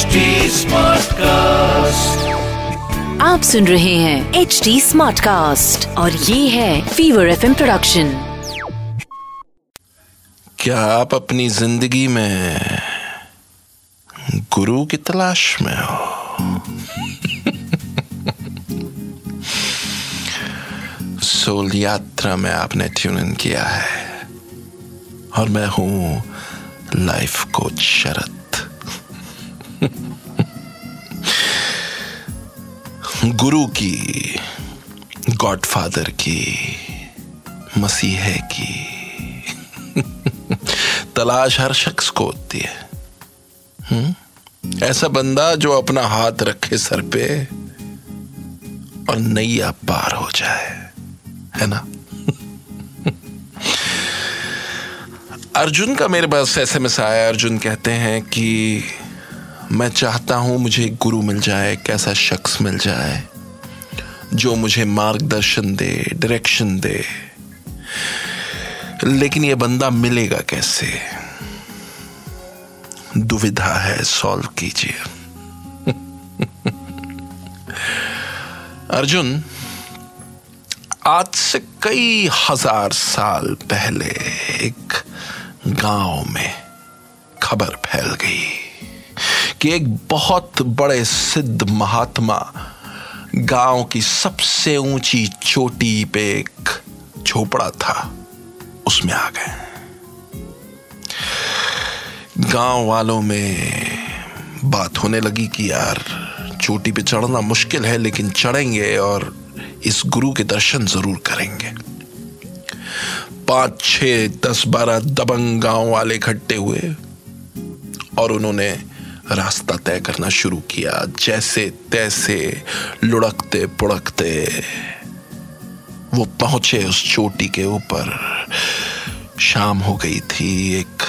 HD cast आप सुन रहे हैं एच डी स्मार्ट कास्ट और ये है फीवर एफ़ प्रोडक्शन क्या आप अपनी ज़िंदगी में गुरु की तलाश में हो? सोल यात्रा में आपने ट्यून इन किया है और मैं हूँ लाइफ कोच शरद। गुरु की गॉडफादर की, मसीहे की। तलाश हर शख्स को होती है। हम्म? ऐसा बंदा जो अपना हाथ रखे सर पे और नैया पार हो जाए, है ना? अर्जुन का मेरे पास एसएमएस आया अर्जुन कहते हैं कि मैं चाहता हूँ मुझे गुरु मिल जाए, एक ऐसा शख्स मिल जाए, जो मुझे मार्गदर्शन दे डायरेक्शन दे। लेकिन ये बंदा मिलेगा कैसे? दुविधा है सॉल्व कीजिए। अर्जुन, आज से कई हज़ार साल पहले एक गाँव में खबर फैल गई। कि एक बहुत बड़े सिद्ध महात्मा गाँव की सबसे ऊँची चोटी पे एक झोपड़ा था, उसमें आ गए। गाँव वालों में बात होने लगी कि यार, चोटी पे चढ़ना मुश्किल है, लेकिन चढ़ेंगे और इस गुरु के दर्शन ज़रूर करेंगे। पाँच छ दस, बारह दबंग गाँव वाले इकट्ठे हुए और उन्होंने रास्ता तय करना शुरू किया। जैसे तैसे लुढ़कते पुड़कते वो पहुँचे उस चोटी के ऊपर। शाम हो गई थी, एक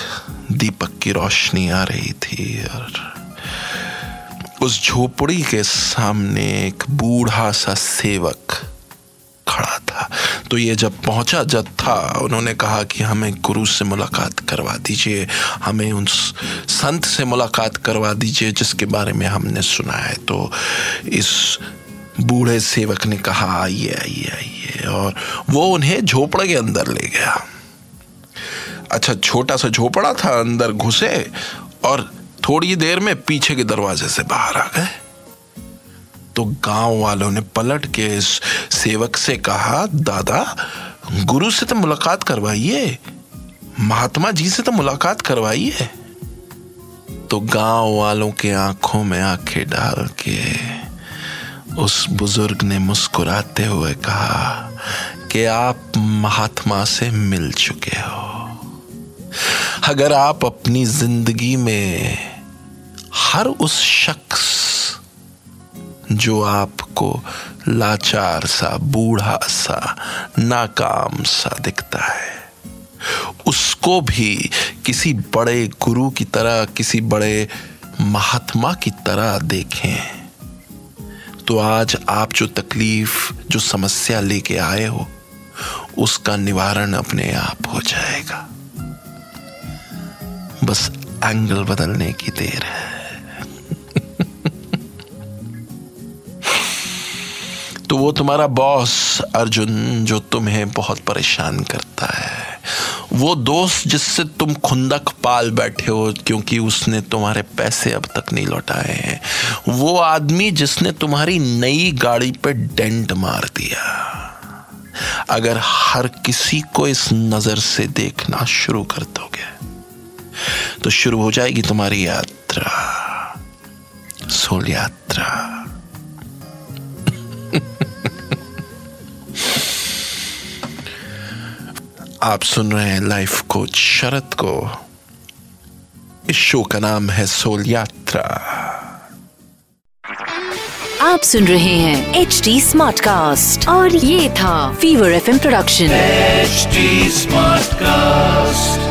दीपक की रोशनी आ रही थी और उस झोपड़ी के सामने एक बूढ़ा सा सेवक खड़ा था। तो ये जब पहुँचा, जब था, उन्होंने कहा कि हमें गुरु से मुलाकात करवा दीजिए, हमें उन संत से मुलाकात करवा दीजिए जिसके बारे में हमने सुना है। तो इस बूढ़े सेवक ने कहा, आइए आइए आइए। और वो उन्हें झोपड़े के अंदर ले गया। अच्छा छोटा सा झोपड़ा था, अंदर घुसे और थोड़ी देर में पीछे के दरवाजे से बाहर आ गए। तो गाँव वालों ने पलट के इस सेवक से कहा, दादा, गुरु से तो मुलाकात करवाइए। महात्मा जी से तो मुलाकात करवाइए। तो गाँव वालों के आँखों में आँखें डाल के उस बुज़ुर्ग ने मुस्कुराते हुए कहा कि आप महात्मा से मिल चुके हो। अगर आप अपनी ज़िंदगी में हर उस शख्स जो आपको लाचार सा, बूढ़ा सा, नाकाम सा दिखता है। उसको भी किसी बड़े गुरु की तरह, किसी बड़े महात्मा की तरह देखें। तो आज आप जो तकलीफ़, जो समस्या लेके आए हो, उसका निवारण अपने आप हो जाएगा। बस एंगल बदलने की देर है। वो तुम्हारा बॉस अर्जुन, जो तुम्हें बहुत परेशान करता है। वो दोस्त जिससे तुम खुंदक पाल बैठे हो, क्योंकि उसने तुम्हारे पैसे अब तक नहीं लौटाए हैं। वो आदमी जिसने तुम्हारी नई गाड़ी पे डेंट मार दिया। अगर हर किसी को इस नज़र से देखना शुरू कर दोगे तो शुरू हो जाएगी तुम्हारी यात्रा, सोल यात्रा। आप सुन रहे हैं लाइफ कोच शरद को। इस शो का नाम है सोल यात्रा। आप सुन रहे हैं एच डी स्मार्ट कास्ट और ये था fever F production H smart Smartcast.